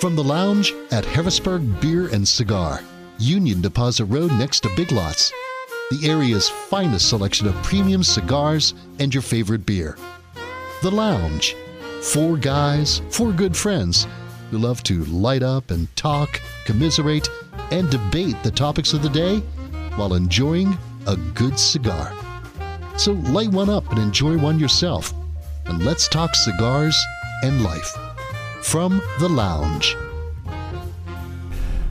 from the lounge at Harrisburg Beer and Cigar, Union Deposit Road next to Big Lots, the area's finest selection of premium cigars and your favorite beer. The Lounge. Four guys, four good friends who love to light up and talk, commiserate, and debate the topics of the day while enjoying a good cigar. So light one up and enjoy one yourself. And let's talk cigars and life. From the lounge.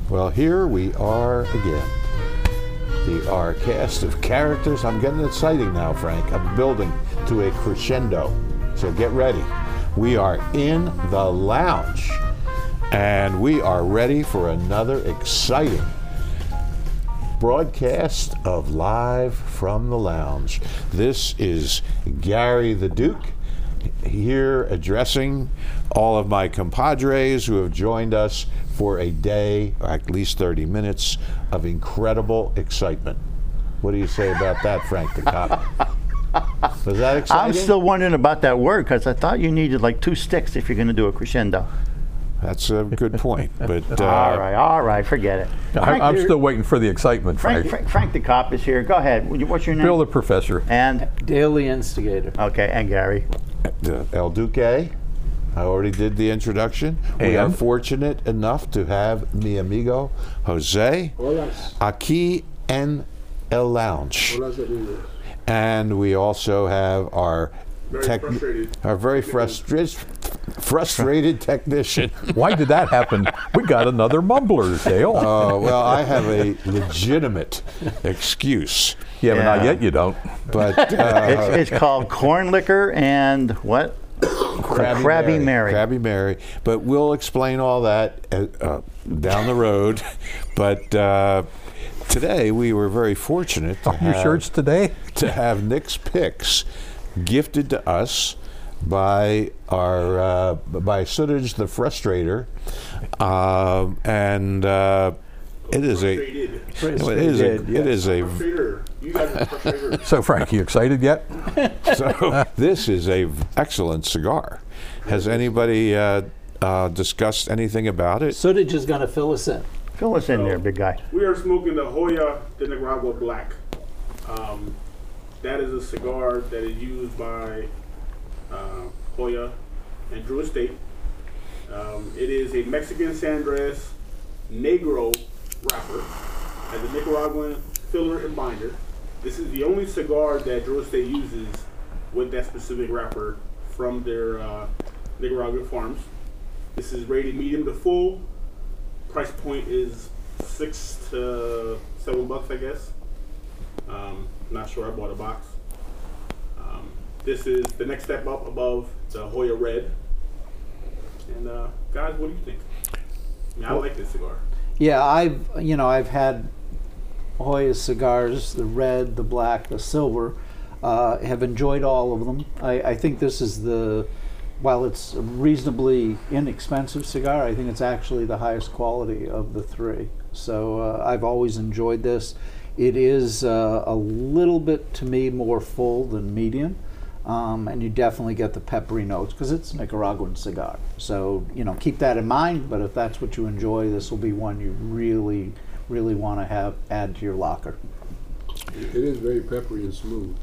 Well, here we are again. The our cast of characters. I'm getting exciting now, Frank. I'm building to a crescendo. So get ready. We are in the lounge. And we are ready for another exciting broadcast of Live from the Lounge. This is Gary the Duke here addressing all of my compadres who have joined us for a day, or at least 30 minutes, of incredible excitement. What do you say about that, Frank the Cop? Was that exciting? I'm still wondering about that word because I thought you needed like two sticks if you're going to do a crescendo. That's a good point. But uh, all right, all right, forget it. I'm, I'm still waiting for the excitement, Frank, Frank. Frank, Frank the cop is here. Go ahead. What's your name? Bill the professor. and Daily instigator. okay, and Gary. the El Duque, I already did the introduction. We are fortunate enough to have mi amigo Jose aquí en el lounge. And we also have our tech- our very frustrated frustrated technician. Why did that happen? We got another mumbler, Dale. Oh, well, I have a legitimate excuse. yeah, but not yeah. yet you don't. But uh, It's, it's called corn liquor and what? Krabby, Krabby Mary. Krabby Mary. But we'll explain all that uh, uh, down the road. but uh, today we were very fortunate to, Your have, shirts today? to have Nick's picks gifted to us by our uh, by Sootage the Frustrator, um, and uh, it is a it is a, it is a So, Frank, you excited yet? so this is a v- excellent cigar. Has anybody uh, uh, discussed anything about it? Sootage is going to fill us in. Fill us in there, big guy. We are smoking the Joya de Nicaragua Black. Um, that is a cigar that is used by uh, Joya and Drew Estate. Um, it is a Mexican San Andrés Negro wrapper, has a Nicaraguan filler and binder. This is the only cigar that Drew Estate uses with that specific wrapper from their uh, Nicaraguan farms. This is rated medium to full. Price point is six to seven bucks, I guess. Um, not sure. I bought a box. Um, this is the next step up above the Joya Red. And uh, guys, what do you think? I, mean, I like this cigar. Yeah, I've you know I've had Joya cigars, the red, the black, the silver. Uh, have enjoyed all of them. I, I think this is the while it's a reasonably inexpensive cigar, I think it's actually the highest quality of the three. So uh, I've always enjoyed this. It is uh, a little bit to me more full than medium. Um, and you definitely get the peppery notes because it's a Nicaraguan cigar. So you know, keep that in mind. But if that's what you enjoy, this will be one you really, really want to have add to your locker. It is very peppery and smooth.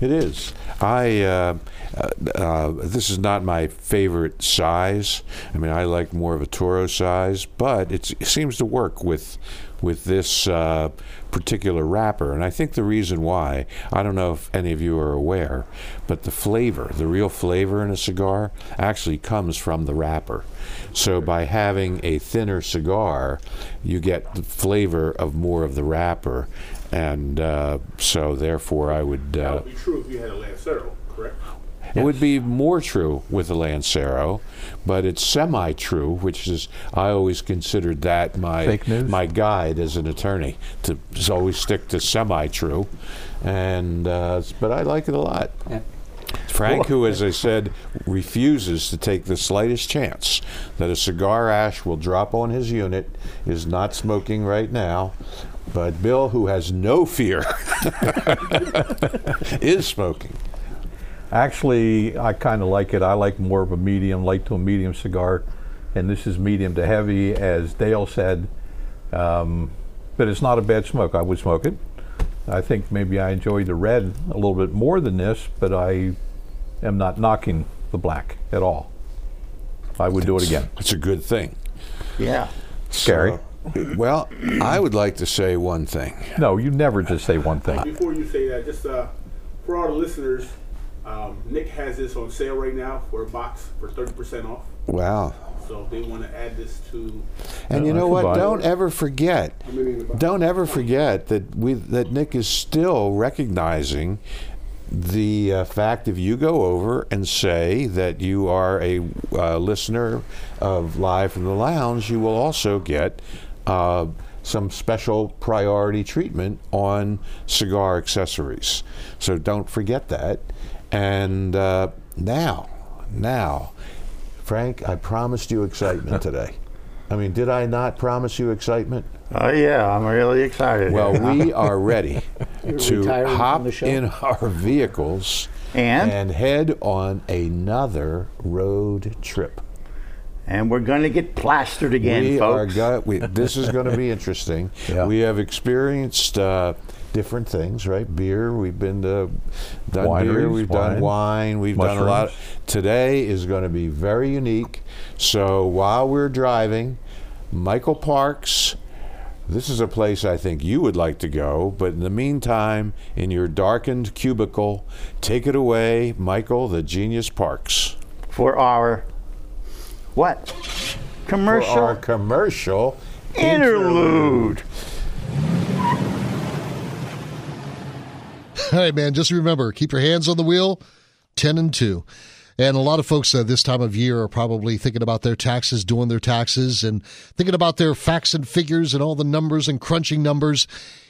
It is. I. Uh, uh, uh, this is not my favorite size. I mean, I like more of a Toro size, but it's, it seems to work with with this uh, particular wrapper. And I think the reason why, I don't know if any of you are aware, but the flavor, the real flavor in a cigar, actually comes from the wrapper. So by having a thinner cigar, you get the flavor of more of the wrapper. And uh, so, therefore, I would. That Uh, would be true if you had a Lancero, correct? it would be more true with the Lancero, but it's semi-true, which is I always considered that my Fake news? my guide as an attorney to always stick to semi-true, and uh, but I like it a lot. Yeah. Frank, who, as I said, refuses to take the slightest chance that a cigar ash will drop on his unit, is not smoking right now. But Bill, who has no fear, is smoking. Actually, I kind of like it. I like more of a medium, light to a medium cigar, and this is medium to heavy, as Dale said. Um, but it's not a bad smoke. I would smoke it. I think maybe I enjoy the red a little bit more than this, but I am not knocking the black at all. I would do it again. It's a good thing. Yeah. Scary. So, well, I would like to say one thing. No, you never just say one thing. Before you say that, just uh, for all the listeners, um, Nick has this on sale right now for a box for 30% off. Wow. So if they want to add this to, And you know what? Don't ever forget. How many in the box? Don't ever forget that we that Nick is still recognizing the uh, fact if you go over and say that you are a uh, listener of Live from the Lounge, you will also get uh, some special priority treatment on cigar accessories. So don't forget that. And uh, now, now, Frank, I promised you excitement today. I mean, did I not promise you excitement? Oh yeah, I'm really excited. Well, we are ready to hop in our vehicles And? head on another road trip. and we're going to get plastered again, we folks. are go- we, this is going to be interesting. Yeah. We have experienced uh, different things, right? Beer. We've been to done beer. Wineries, We've done wine, wine. We've done a lot. Today is going to be very unique. So while we're driving, Michael Parks. This is a place I think you would like to go, but in the meantime, in your darkened cubicle, take it away, Michael, the genius Parks. for our what? Commercial. For Commercial our commercial interlude. All right, man. Just remember, keep your hands on the wheel. Ten and two. And a lot of folks uh, this time of year are probably thinking about their taxes, doing their taxes, and thinking about their facts and figures and all the numbers and crunching numbers.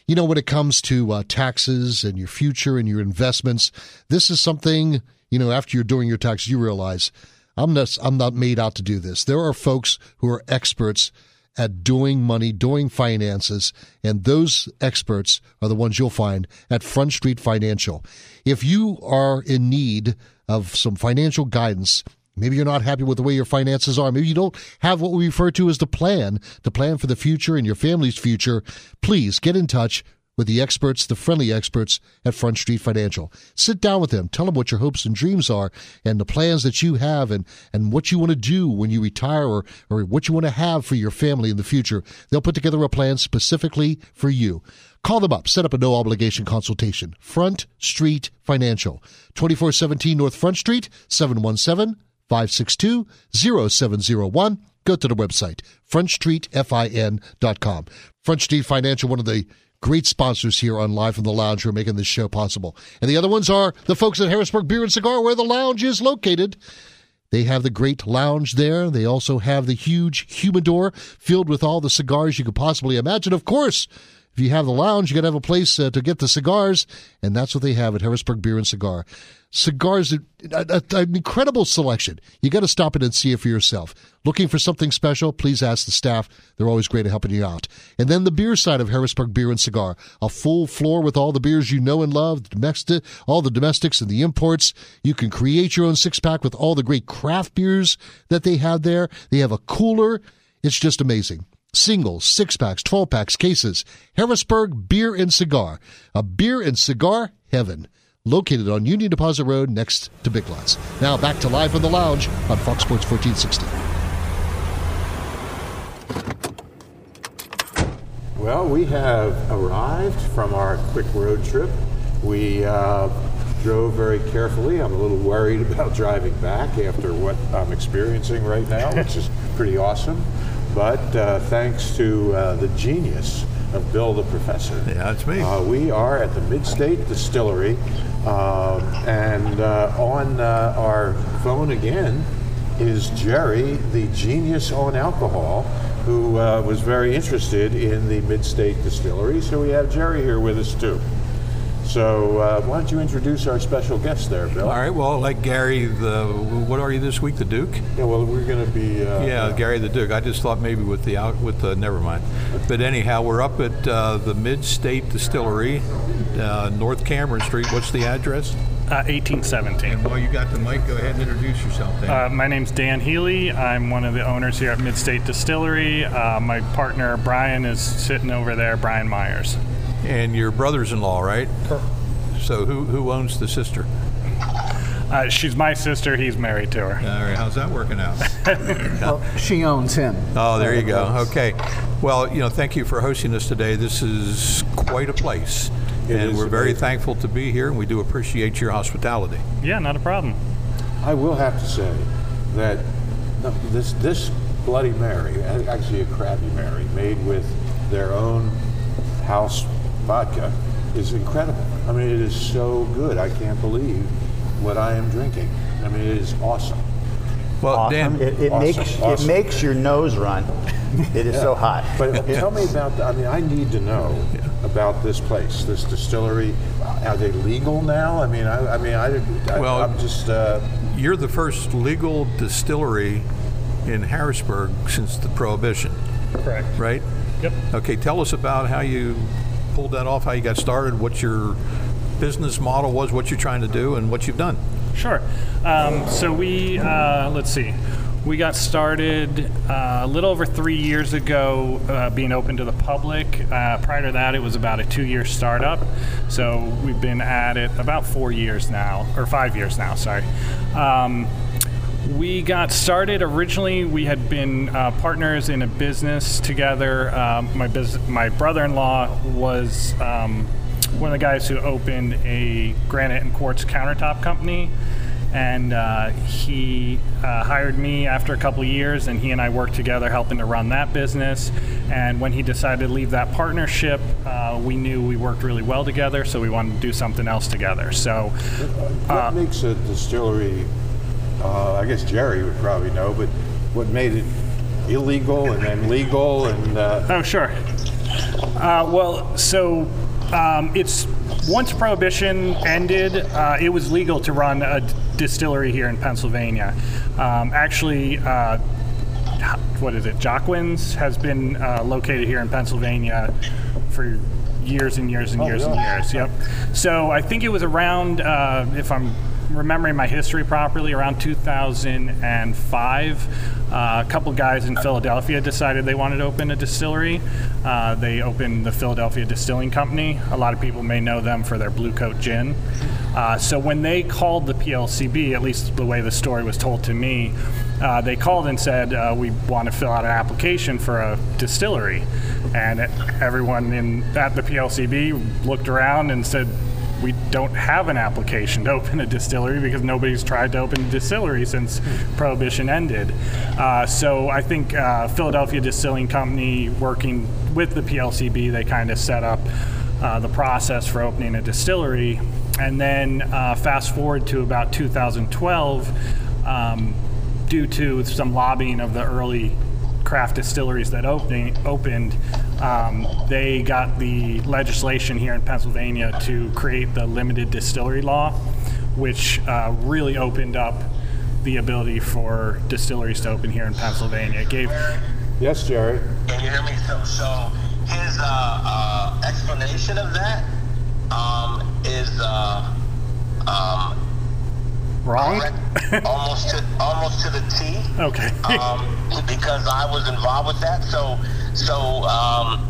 You know, when it comes to uh, taxes and your future and your investments, this is something, you know, after you're doing your taxes, you realize I'm not, I'm not made out to do this. There are folks who are experts at doing money, doing finances, and those experts are the ones you'll find at Front Street Financial. If you are in need of some financial guidance, maybe you're not happy with the way your finances are, maybe you don't have what we refer to as the plan, the plan for the future and your family's future, please get in touch with the experts, the friendly experts at Front Street Financial. Sit down with them, tell them what your hopes and dreams are and the plans that you have and, and what you want to do when you retire or, or what you want to have for your family in the future. They'll put together a plan specifically for you. Call them up, set up a no obligation consultation. Front Street Financial, 2417 North Front Street, 717 562 0701. Go to the website, frontstreetfin.com. Front Street Financial, one of the great sponsors here on Live from the Lounge who are making this show possible. And the other ones are the folks at Harrisburg Beer and Cigar, where the lounge is located. They have the great lounge there. They also have the huge humidor filled with all the cigars you could possibly imagine. Of course, if you have the lounge, you got to have a place uh, to get the cigars, and that's what they have at Harrisburg Beer and Cigar. Cigars, an incredible selection. You got to stop in and see it for yourself. Looking for something special? Please ask the staff. They're always great at helping you out. And then the beer side of Harrisburg Beer and Cigar, a full floor with all the beers you know and love, domestic, all the domestics and the imports. You can create your own six pack with all the great craft beers that they have there. They have a cooler. It's just amazing. Singles, six packs, 12 packs, cases. Harrisburg Beer and Cigar. A beer and cigar heaven. Located on Union Deposit Road next to Big Lots. Now back to Live from the Lounge on Fox Sports 1460. Well, we have arrived from our quick road trip. We uh, drove very carefully. I'm a little worried about driving back after what I'm experiencing right now, which is pretty awesome. But uh, thanks to uh, the genius of Bill the Professor, Yeah, that's me. uh, we are at the Midstate Distillery, um, and uh, on uh, our phone again is Jerry, the genius on alcohol, who uh, was very interested in the Midstate Distillery. So we have Jerry here with us too. So uh, why don't you introduce our special guest there, Bill? All right. Well, like Gary, the what are you this week? The Duke. Yeah, well, we're going to be. Uh, Yeah, Gary the Duke. I just thought maybe with the out with the never mind. But anyhow, we're up at uh, the Mid State Distillery, uh, North Cameron Street. What's the address? Uh, 1817. While you got the mic, go ahead and introduce yourself. Dan. Uh, my name's Dan Healy. I'm one of the owners here at Mid State Distillery. Uh, my partner Brian is sitting over there, Brian Myers. And your brother's-in-law, right? Correct. So who who owns the sister? Uh, she's my sister. He's married to her. All right. How's that working out? Well, she owns him. Oh, there you go. Okay. Well, you know, thank you for hosting us today. This is quite a place. It and we're very thankful to be here, and we do appreciate your hospitality. Yeah, not a problem. I will have to say that this this Bloody Mary, actually a Krabby Mary, made with their own house vodka, is incredible. I mean, it is so good. I can't believe what I am drinking. I mean, it is awesome. Well, Awesome. Dan, It, it Awesome, makes awesome. it makes your nose run. It is so hot. But tell me about. The, I mean, I need to know about this place, this distillery. Are they legal now? I mean, I, I mean, I, I Well- I'm just. Uh, you're the first legal distillery in Harrisburg since the Prohibition, Correct. right? Yep. Okay, tell us about how you pulled that off, how you got started, what your business model was, what you're trying to do, and what you've done. Sure. Um, so we, uh, let's see, we got started uh, a little over three years ago, uh, being open to the public. Uh, prior to that, it was about a two-year startup. So we've been at it about four years now, or five years now. Sorry. Um, we got started originally. We had been uh, partners in a business together. Um, my bus- my brother-in-law was um, one of the guys who opened a granite and quartz countertop company, and uh, he uh, hired me after a couple of years, and he and I worked together helping to run that business. And when he decided to leave that partnership, uh, we knew we worked really well together, so we wanted to do something else together. So. What makes a distillery? Uh, I guess Jerry would probably know, but what made it illegal and then legal and uh, Oh, sure. Uh, well, so um, it's once prohibition ended, uh, it was legal to run a d- distillery here in Pennsylvania. Um, actually, uh, what is it? Jacquin's has been uh, located here in Pennsylvania for years and years and years and years. Yep. So I think it was around, uh, if I'm remembering my history properly, around 2005. Uh, a couple guys in Philadelphia decided they wanted to open a distillery. Uh, they opened the Philadelphia Distilling Company. A lot of people may know them for their Blue Coat gin. Uh, so when they called the PLCB, at least the way the story was told to me, uh, they called and said, uh, "We want to fill out an application for a distillery," and everyone in at the PLCB looked around and said, "We don't have an application to open a distillery because nobody's tried to open a distillery since Prohibition ended." Uh, so I think uh, Philadelphia Distilling Company, working with the PLCB, they kind of set up uh, the process for opening a distillery, and then uh, fast forward to about 2012. Um, due to some lobbying of the early craft distilleries that opening, opened, um, they got the legislation here in Pennsylvania to create the limited distillery law, which uh, really opened up the ability for distilleries to open here in Pennsylvania. It gave yes, Jerry. Can you hear me? So, so his uh, uh, explanation of that um, is uh, um, wrong. correct, almost to almost to the T. Okay. um, because I was involved with that. So, so um,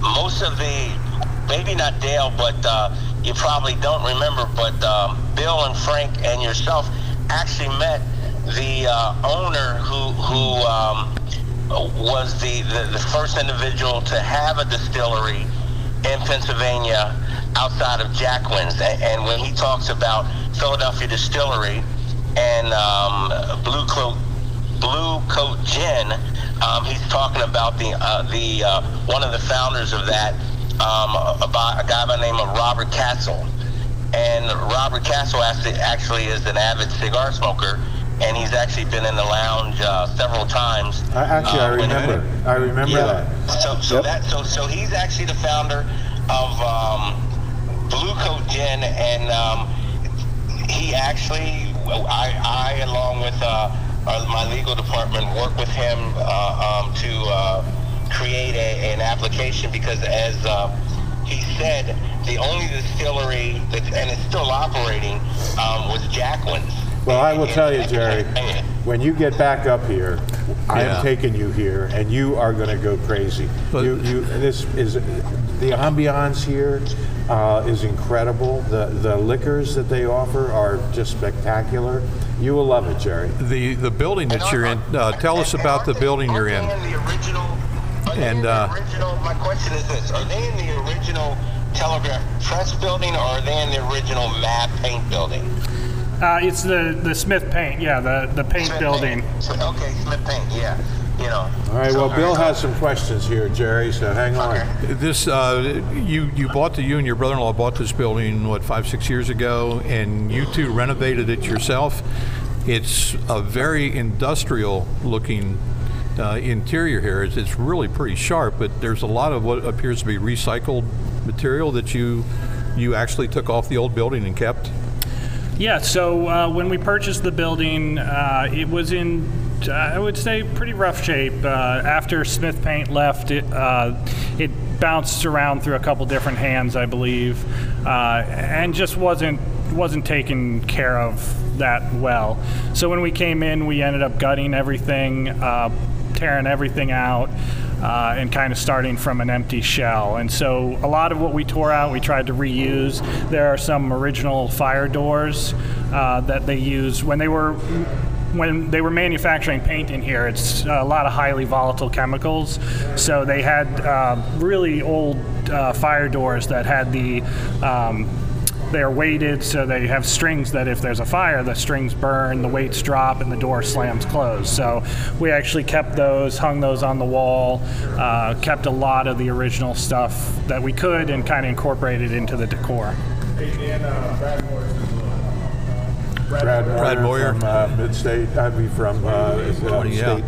most of the, maybe not Dale, but uh, you probably don't remember, but um, Bill and Frank and yourself actually met the uh, owner who who um, was the, the, the first individual to have a distillery in Pennsylvania outside of Jacquin's. A- And when he talks about Philadelphia Distillery and um, Blue Coat Blue Coat Gin, um, he's talking about the uh, the uh, one of the founders of that, um, a, a guy by the name of Robert Cassell. And Robert Cassell actually, actually is an avid cigar smoker, and he's actually been in the lounge uh, several times. I, actually, I uh, remember. I remember yeah. that. So, so Yep. that, so, so he's actually the founder of um, Blue Coat Gin, and um, he actually, I, I along with uh, uh, my legal department, work with him uh, um, to uh, create a, an application because, as uh, he said, the only distillery that, and it's still operating, um, was Jacquin's. Well, I will tell you, Jerry, when you get back up here, I Yeah. am taking you here, and you are going to go crazy. you, you, this is the ambiance here uh, is incredible. The the liquors that they offer are just spectacular. You will love it, Jerry. The the building that you're in. Uh, tell us about the building you're in. And uh, original, my question is this: Are they in the original Telegraph Press building, or are they in the original Mad Paint building? Uh, it's the, the Smith Paint, yeah, the, the paint building. Okay, Smith Paint, yeah. You know. All right. Well, Bill has some questions here, Jerry. So hang on. This uh, you you bought the you and your brother-in-law bought this building what five six years ago, and you two renovated it yourself. It's a very industrial looking uh, interior here. It's, it's really pretty sharp, but there's a lot of what appears to be recycled material that you you actually took off the old building and kept. Yeah, so uh, when we purchased the building, uh, it was in, I would say, pretty rough shape. Uh, after Smith Paint left, it, uh, it bounced around through a couple different hands, I believe, uh, and just wasn't wasn't taken care of that well. So when we came in, we ended up gutting everything, uh, tearing everything out. Uh, and kind of starting from an empty shell. And so a lot of what we tore out, we tried to reuse. There are some original fire doors uh, that they used when they were when they were manufacturing paint in here. It's a lot of highly volatile chemicals, so they had uh, really old uh, fire doors that had the um, they're weighted, so they have strings that if there's a fire, the strings burn, the weights drop, and the door slams closed. So we actually kept those, hung those on the wall, uh, kept a lot of the original stuff that we could, and kind of incorporated into the decor. Brad, Brad Moyer. from uh, Midstate. I mean, from uh, 20, yeah. State.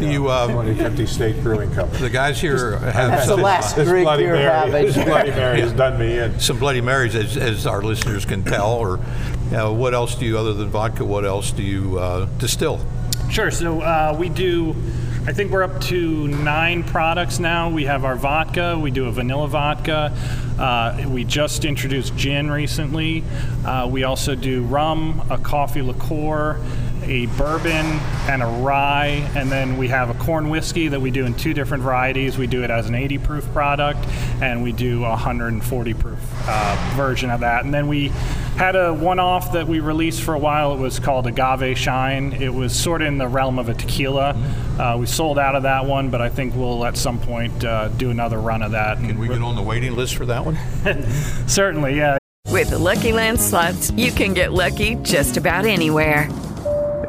You, uh, 2050 State Brewing Company. The guys here have That's the last This drink Bloody you're Mary, having. this Bloody Mary has done me in. some Bloody Marys, as, as our listeners can tell. Or uh, what else do you, other than vodka, what else do you uh, distill? Sure. So uh, we do. I think we're up to nine products now. We have our vodka. We do a vanilla vodka. Uh, we just introduced gin recently. Uh, we also do rum, a coffee liqueur, a bourbon, and a rye. And then we have a corn whiskey that we do in two different varieties. We do it as an 80 proof product, and we do a 140 proof uh, version of that. And then we had a one-off that we released for a while. It was called Agave Shine. It was sort of in the realm of a tequila. Uh, we sold out of that one, but I think we'll at some point uh, do another run of that. Can we get on the waiting list for that one? Certainly, yeah. With the Lucky Land slots, you can get lucky just about anywhere.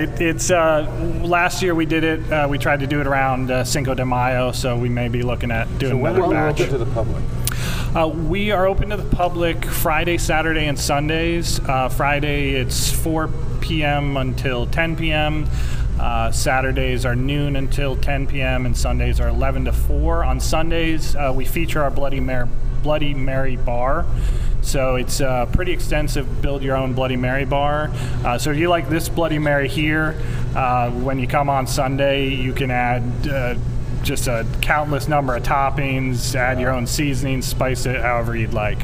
It, it's uh, last year we did it. Uh, we tried to do it around uh, Cinco de Mayo, so we may be looking at doing So another batch. open to the public? Uh, we are open to the public Friday, Saturday, and Sundays. Uh, Friday, it's 4 p.m. until 10 p.m. Uh, Saturdays are noon until 10 p.m. and Sundays are 11 to 4. On Sundays, uh, we feature our Bloody Mary, Bloody Mary bar. So it's a pretty extensive build your own Bloody Mary bar. Uh, so if you like this Bloody Mary here, uh, when you come on Sunday, you can add uh, just a countless number of toppings. Add your own seasonings, spice it however you'd like.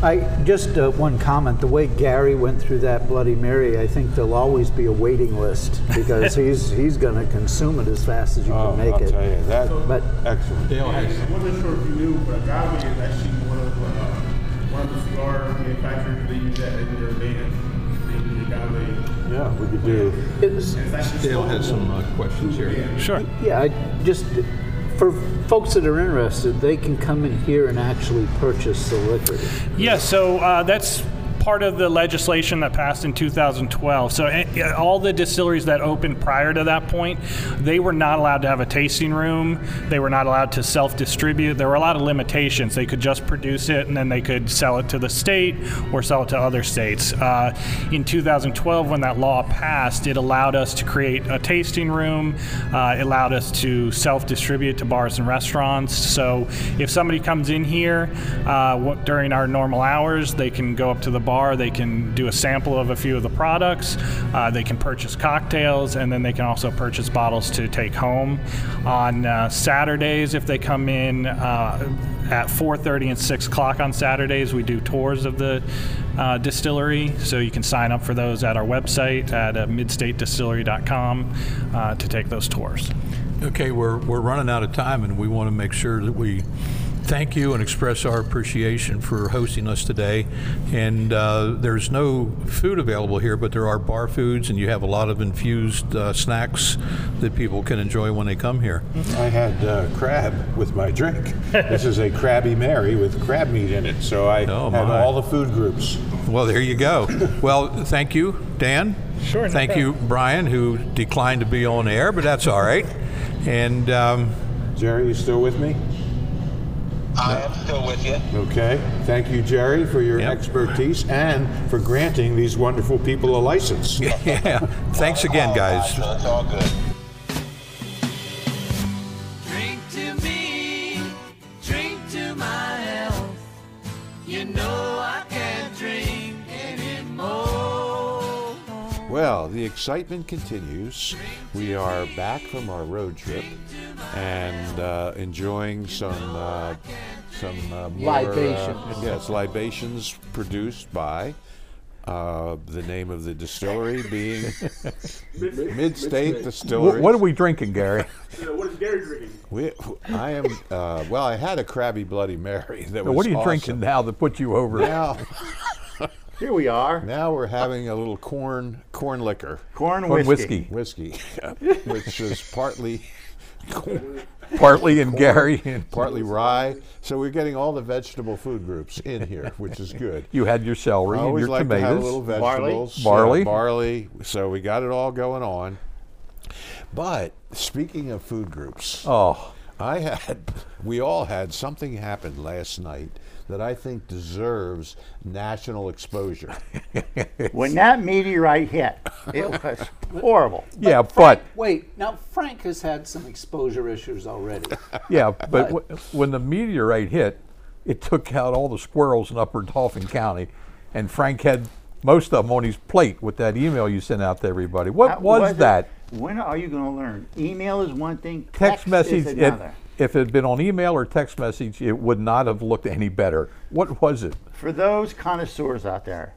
I just uh, one comment. The way Gary went through that Bloody Mary, I think there'll always be a waiting list because he's he's going to consume it as fast as you Oh, can make I'll it. tell you, that- but excellent. Dale has I wasn't sure if you knew, but agave is actually one of one of the cigar manufacturers. They use that in their band. They use agave. Yeah, we could do. It's, It's Dale has some uh, questions here. Sure. yeah, I just for folks that are interested, they can come in here and actually purchase the liquor. Yeah, so uh, that's part of the legislation that passed in 2012. So eh, all the distilleries that opened prior to that point, they were not allowed to have a tasting room. They were not allowed to self-distribute. There were a lot of limitations. They could just produce it and then they could sell it to the state or sell it to other states. Uh, in 2012, when that law passed, it allowed us to create a tasting room. Uh, it allowed us to self-distribute to bars and restaurants. So if somebody comes in here uh, during our normal hours, they can go up to the bar, they can do a sample of a few of the products, uh, they can purchase cocktails, and then they can also purchase bottles to take home. On uh, Saturdays, if they come in uh, at 4:30 and 6 o'clock on Saturdays, we do tours of the uh, distillery. So you can sign up for those at our website at uh, midstatedistillery.com uh, to take those tours. Okay, we're, we're running out of time, and we want to make sure that we thank you and express our appreciation for hosting us today. And uh, there's no food available here, but there are bar foods, and you have a lot of infused uh, snacks that people can enjoy when they come here. I had uh, crab with my drink. this is a Krabby Mary with crab meat in it, so I Oh, had all the food groups. Well, there you go. well, thank you, Dan. Sure, Thank you, Brian, who declined to be on air, but that's all right. And um, Jerry, you still with me? I am still with you. Okay. Thank you, Jerry, for your Yep. expertise and for granting these wonderful people a license. yeah, thanks again, guys. So it's all good. Well, the excitement continues. We are back from our road trip and uh, enjoying some uh, some uh, more, uh, Libations. yes, libations produced by uh, the name of the distillery being Mid-State Distillery. Wh- what are we drinking, Gary? Yeah, what is Gary drinking? We, I am uh, well. I had a Krabby Bloody Mary. That Now, was what are you awesome. drinking now that put you over? Now, Here we are. now we're having a little corn corn liquor, Corn Corn whiskey. whiskey. whiskey, which is partly Partly in Gary. And partly rye. So we're getting all the vegetable food groups in here, which is good. you had your celery I and always your like tomatoes. to have a little Barley. vegetables, Barley. yeah, barley. So we got it all going on. But speaking of food groups, Oh, I had, we all had something happen last night that I think deserves national exposure. When that meteorite hit, it was horrible. yeah, Frank- but wait, now Frank has had some exposure issues already. yeah, but w- when the meteorite hit, it took out all the squirrels in Upper Dauphin County, and Frank had most of them on his plate with that email you sent out to everybody. What That was wasn't- that? When are you going to learn? Email is one thing. Text Text, message. is It, another. If it had been on email or text message, it would not have looked any better. What was it? For those connoisseurs out there,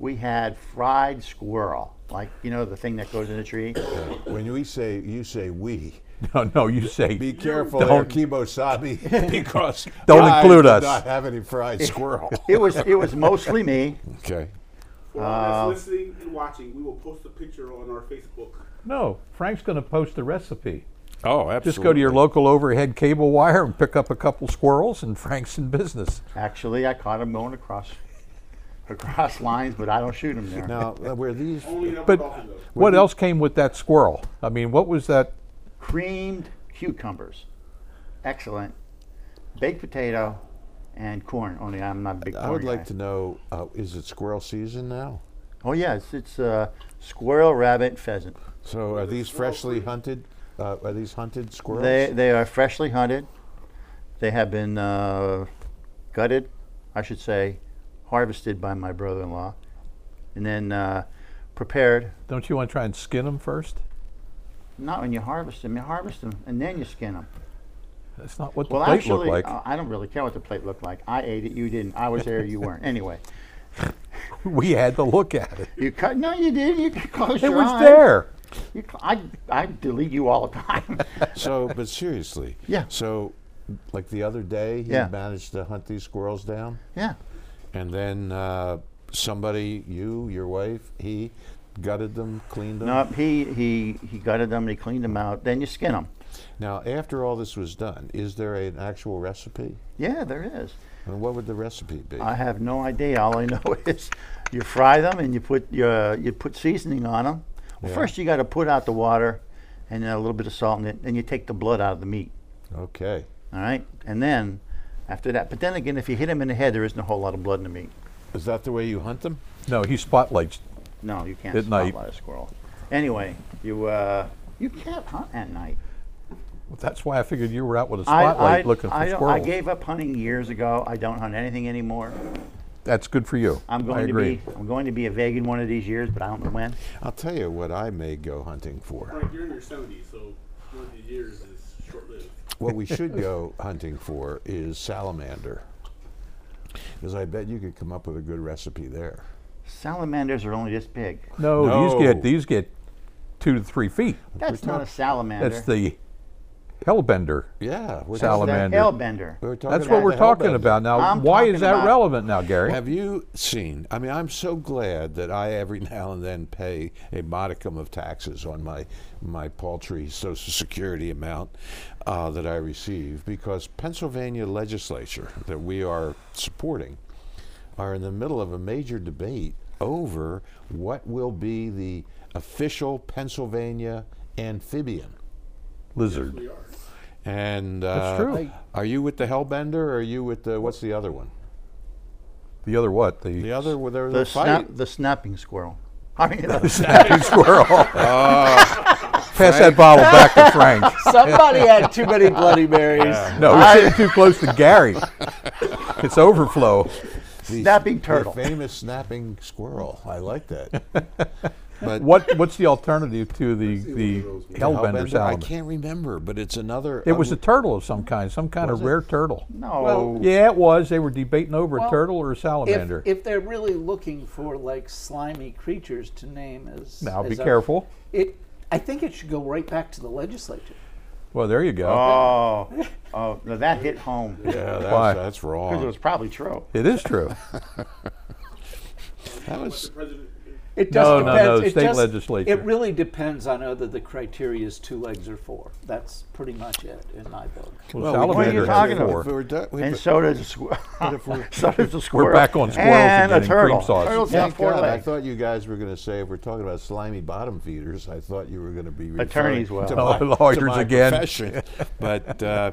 we had fried squirrel, like you know the thing that goes in a tree. when we say, you say we, No, no, you say. be careful Don't- there, Kemosabe, because Don't I include did us. not have any fried squirrel. It was it was mostly me. okay. For all that's uh, listening and watching, we will post a picture on our Facebook. No, Frank's going to post the recipe. Oh, absolutely. Just go to your local overhead cable wire and pick up a couple squirrels, and Frank's in business. Actually, I caught him going across across lines, but I don't shoot him there. Now, uh, were these? Only But Dauphin, though. what else came with that squirrel? I mean, what was that? Creamed cucumbers, excellent. Baked potato and corn. Only I'm not a big corn I would like guy. to know: uh, Is it squirrel season now? Oh yes, it's, it's uh, squirrel, rabbit, pheasant. So, are these freshly hunted? Uh, are these hunted squirrels? They they are freshly hunted. They have been uh, gutted, I should say, harvested by my brother-in-law, and then uh, prepared. Don't you want to try and skin them first? Not when you harvest them. You harvest them and then you skin them. That's not what the well, plate actually, looked like. uh, I don't really care what the plate looked like. I ate it. You didn't. I was there. You weren't. Anyway, we had to look at it. you cut. No, you didn't. You could close It your was there. You, I I delete you all the time. So, but seriously. Yeah. So, like the other day, he Yeah. managed to hunt these squirrels down, yeah. and then uh, somebody, you, your wife, he gutted them, cleaned them. No, he he he gutted them. and He cleaned them out. Then you skin them. Now, after all this was done, is there an actual recipe? Yeah, there is. And what would the recipe be? I have no idea. All I know is you fry them and you put your you put seasoning on them. Well, Yeah. first you got to put out the water and then a little bit of salt in it. and you take the blood out of the meat. Okay. All right, and then after that. But then again, if you hit him in the head, there isn't a whole lot of blood in the meat. Is that the way you hunt them? No, he spotlights. No, you can't At night. spotlight a squirrel. Anyway, you uh, you can't hunt at night. Well, That's why I figured you were out with a spotlight I, looking for I, squirrels. I gave up hunting years ago. I don't hunt anything anymore. That's good for you. I'm I going to agree. be I'm going to be a vegan one of these years, but I don't know when. I'll tell you what I may go hunting for. Frank, you're in your 70s, so one of these years is short lived. What we should go hunting for is salamander. Because I bet you could come up with a good recipe there. Salamanders are only this big. No, these No. get these get two to three feet. That's not a salamander. That's the hellbender. Yeah, we're salamander. hellbender. We were talking That's what we're talking hellbender. about now. I'm why is that relevant now, Gary? Have you seen? I mean, I'm so glad that I every now and then pay a modicum of taxes on my my paltry Social Security amount uh, that I receive because Pennsylvania legislature that we are supporting are in the middle of a major debate over what will be the official Pennsylvania amphibian. Lizard. We are. And uh, That's true. Are you with the Hellbender or are you with the what's the other one? The other what? The, The other where there was The a fight. snap, the snapping squirrel. I mean, uh, snapping squirrel. Oh. Pass that bottle back to Frank. Somebody had too many Bloody Marys. No, we're sitting too close to Gary. It's overflow. The- Snapping the turtle. famous snapping squirrel. I like that. But What what's the alternative to the the the hellbender I can't remember, but it's another. It was a turtle of some kind, some kind of it? rare turtle. no. Well, Yeah, it was. They were debating over Well, a turtle or a salamander. if they're really looking for like slimy creatures to name as now be a- careful. It, I think it should go right back to the legislature. Well, there you go. oh, oh, no, that hit home. Yeah, that's, Why? that's Because it was probably true. It is true. That was The president, It No, just no, depends. no, it state just- legislature. It really depends on whether the criteria is two legs or four. That's pretty much it in my book. Well, well what are you talking four. about? We were done- we- And but- so does a squirrel. if we're- so does a squirrel. back on squirrels and again a in cream turtle. sauce. Turtles Thank four God. I thought you guys were going to say if we're talking about slimy bottom feeders, I thought you were going to be referring Attorneys will. to Oh, my, to lawyers my again. profession. but uh,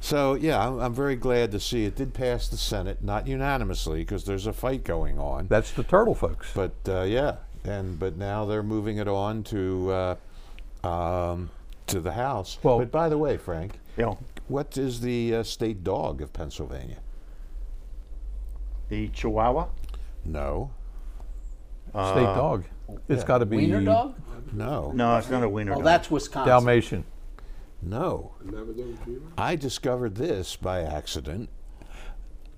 so yeah, I'm, I'm very glad to see it did pass the Senate, not unanimously because there's a fight going on. That's the turtle, folks. But uh, yeah, and but now they're moving it on to uh, um, to the House. Well- but by the way, Frank, Yeah. what is the uh, state dog of Pennsylvania? The Chihuahua. No, State Uh, dog. It's yeah. got to be Wiener dog? no, No, it's not a wiener Oh, dog. that's Wisconsin. Dalmatian. No. I discovered this by accident.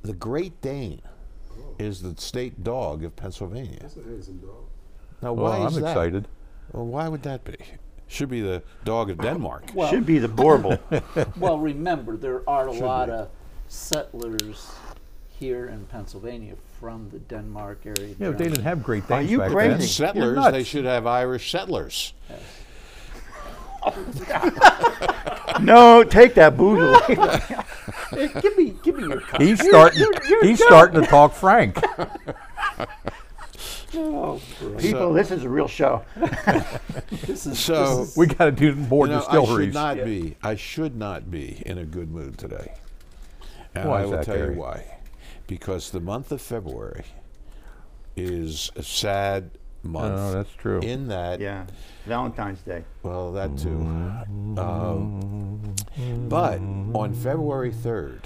The Great Dane oh. is the state dog of Pennsylvania. That's a handsome dog. Now, Well, why I'm is that? excited. Well, why would that be? Should be the dog of Denmark. Well, Should be the Borble. well, remember there are a Should lot be. of settlers here in Pennsylvania from the Denmark area. Yeah, they didn't have Great Are Danes you back crazy? then. You're settlers, nuts. they should have Irish settlers. no, take that booze away. Give me, give me your cup. He's You're- starting. you're- you're he's done. starting to talk Frank. Oh, People, this is a real show. this is So We got to do more you know, I should distilleries. not be. I should not be in a good mood today. And Why I is will that, tell Gary? you why. Because the month of February is a sad month. Oh, that's true. In that, Yeah, Valentine's Day. well, that too. Um, but on February 3rd,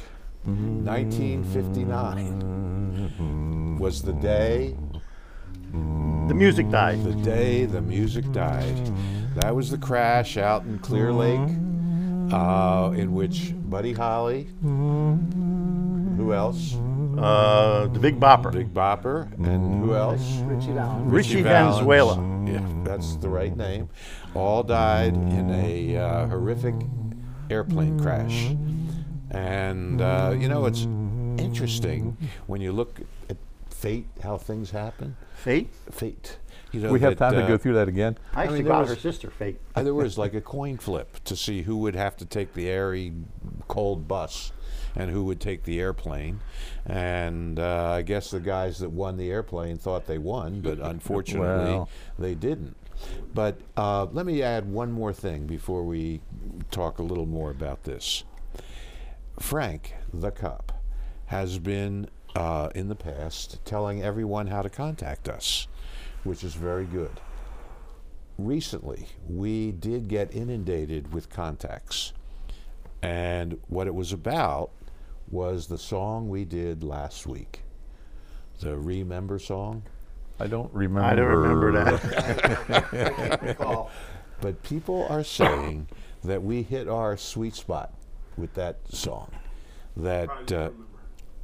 1959, was the day The music died. the day the music died. That was the crash out in Clear Lake. uh, in which Buddy Holly, who else? Uh, the Big Bopper. Big Bopper, and who else? Ritchie Valens. Ritchie Valens. Valenzuela. Yeah, that's the right name. All died in a uh, horrific airplane crash. And, uh, you know, it's interesting when you look at fate, how things happen. Fate? Fate. You know, we have that, time to uh, go through that again. I actually mean, to was- her sister Fate. uh, there was like a coin flip to see who would have to take the airy, cold bus and who would take the airplane. And uh, I guess the guys that won the airplane thought they won, but unfortunately Well. they didn't. But uh, let me add one more thing before we talk a little more about this. Frank, the cop, has been uh, in the past telling everyone how to contact us, which is very good recently we did get inundated with contacts. And what it was about was the song we did last week. The Remember song. I don't remember. I don't remember that. But people are saying that we hit our sweet spot with that song. That uh,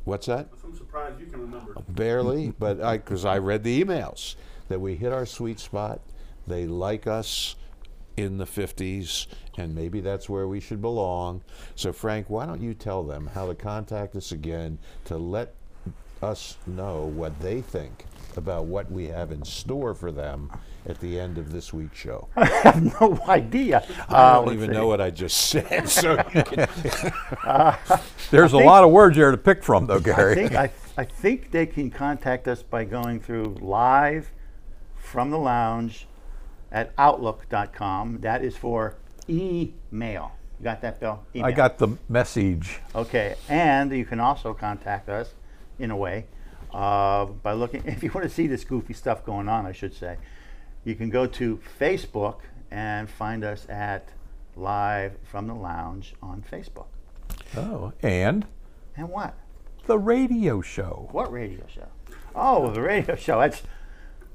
what's that? I'm surprised you can remember. Barely, but I because I read the emails that we hit our sweet spot. They like us in the 50s, and maybe that's where we should belong. So, Frank, why don't you tell them how to contact us again to let us know what they think about what we have in store for them at the end of this week's show? I have no idea. I Uh, don't let's even see. know what I just said. So you can There's a think- lot of words there to pick from, though, I Gary. think I, I think they can contact us by going through live from the lounge at outlook.com. That is for email. You got that, Bill? I got the message. Okay, and you can also contact us in a way uh, by looking. If you want to see this goofy stuff going on, I should say, you can go to Facebook and find us at Live from the Lounge on Facebook. Oh, and And what? the radio show. What radio show? Oh, the radio show. That's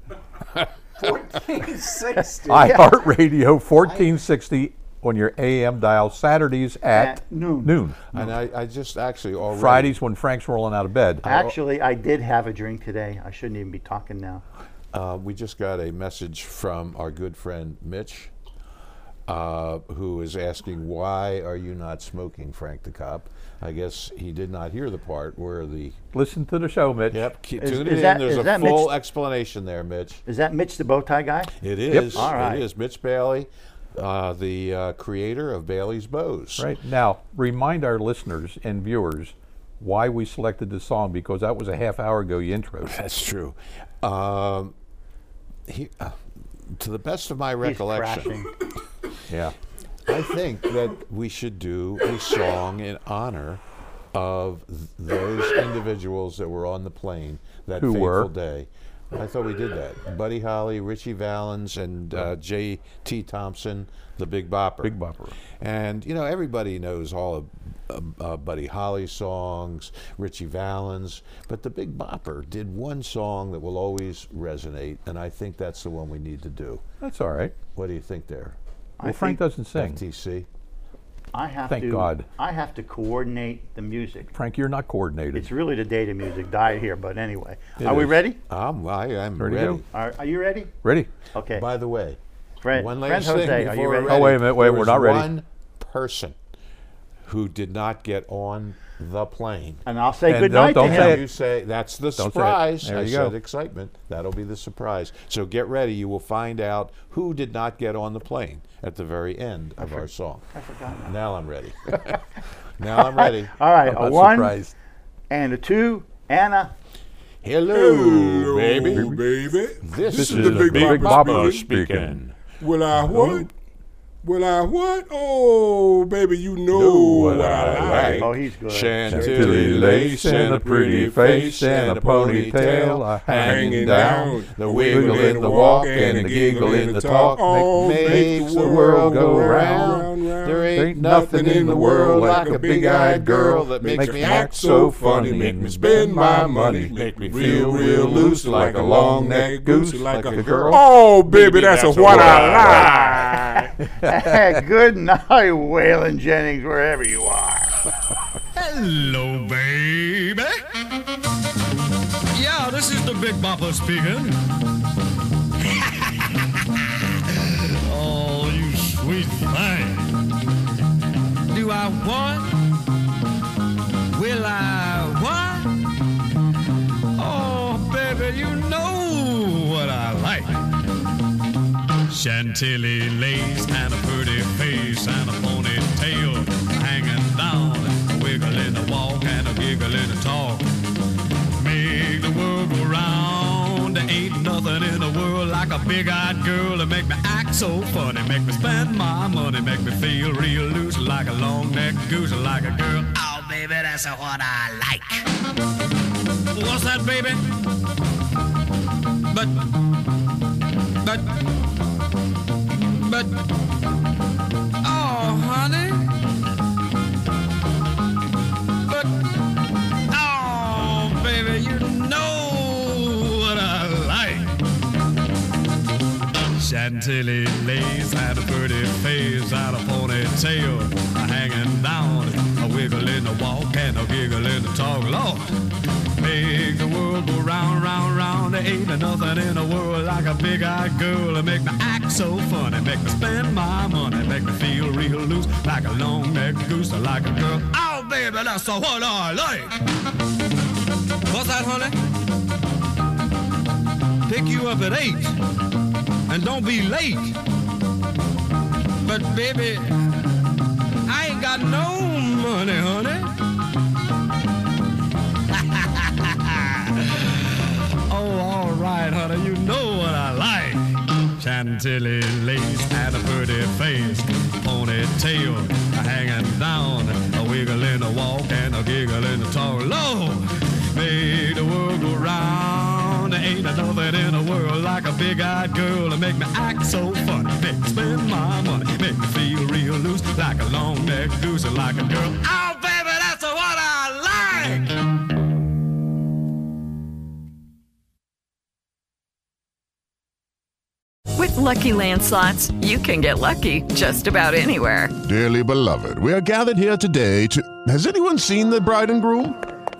1460. iHeartRadio 1460 on your AM dial Saturdays at, At noon. Noon. and I, I just actually already Fridays when Frank's rolling out of bed. Actually, I did have a drink today. I shouldn't even be talking now. Uh, we just got a message from our good friend Mitch, uh, who is asking, "Why are you not smoking, Frank the cop?" I guess he did not hear the part where the Listen to the show, Mitch. yep. Keep, Is- tune is it in. that- There's is a full Mitch- explanation there, Mitch. Is that Mitch the bow tie guy? It is. All right. It is Mitch Bailey, uh, the uh, creator of Bailey's Bows. Right. Now, remind our listeners and viewers why we selected this song because that was a half hour ago you introed. That's true. Um, he, uh, to the best of my He's recollection, crashing. Yeah. I think that we should do a song in honor of th- those individuals that were on the plane that Who fateful were? day. I thought we did that. Buddy Holly, Ritchie Valens, and uh, J.T. Thompson, the Big Bopper. Big Bopper. And, you know, everybody knows all of uh, uh, Buddy Holly songs, Ritchie Valens, but the Big Bopper did one song that will always resonate, and I think that's the one we need to do. That's all right. What do you think there? Well, I Frank doesn't sing. FTC? I have Thank to. God. I have to coordinate the music. Frank, you're not coordinated. It's really the data music died here, but anyway. It Are we is. ready? Um, I, I'm Ready ready. to go? Are, are you ready? Ready? Okay. By the way, Friend, one last Jose, thing are before you we're ready? Oh, wait a minute, wait, There we're was not ready. One person who did not get on the plane. And I'll say And good don't- night don't to say him. it. You say that's the Don't surprise. There I you said go. excitement. That'll be the surprise. So get ready. You will find out who did not get on the plane at the very end of our song. I forgot. Now I'm ready. now I'm ready. All right, I'm a not one surprised. and a two and a. Hello, baby. baby. This, This is, is the the Big Big Bopper Bopper speaking. speaking. Will I what? Will I what? Oh, baby, you know, Know what, what I, I like. Oh, he's good. Chantilly lace and a pretty face and a ponytail hanging down. The wiggle in the walk and the giggle in the talk Oh, makes the world go round. There ain't nothing in the world like a big-eyed girl that makes me act so funny, make me spend my money, make me feel real loose like a long-necked goose, like a girl. Oh, baby, that's, a what I like. Good night, Waylon Jennings, wherever you are. Hello, baby. Yeah, this is the Big Bopper speaking. oh, you sweet thing. I want? Will I want? Oh, baby, you know what I like. Chantilly lace and a pretty face and a ponytail hanging down, a wiggle in the walk and a giggle in the talk. Make the world go round. Ain't nothing in the world like a big-eyed girl to make me act so funny, make me spend my money, make me feel real loose like a long-necked goose, like a girl. Oh, baby, that's what I like. What's that, baby? But, but, but, Chantilly lays and a pretty face and a ponytail a hanging down, a wiggle in the walk and a giggle in the talk. Lord, make the world go round, round, round. There ain't nothing in the world like a big-eyed girl to make me act so funny, make me spend my money, make me feel real loose like a long-necked goose, like a girl. Oh, baby, that's what I like. What's that, honey? Pick you up at eight, and don't be late. But baby, I ain't got no money, honey. oh, all right, honey, you know what I like. Chantilly lace and a pretty face, ponytail hanging down, a wiggle in the walk and a giggle in the talk. Lord, made the world go round. There ain't nothing in the world like a big-eyed girl to make me act so funny, make me spend my money, make me feel real loose like a long-necked goose, like a girl. Oh, baby, that's what I like. With Lucky Land slots, you can get lucky just about anywhere. Dearly beloved, we are gathered here today to. Has anyone seen the bride and groom?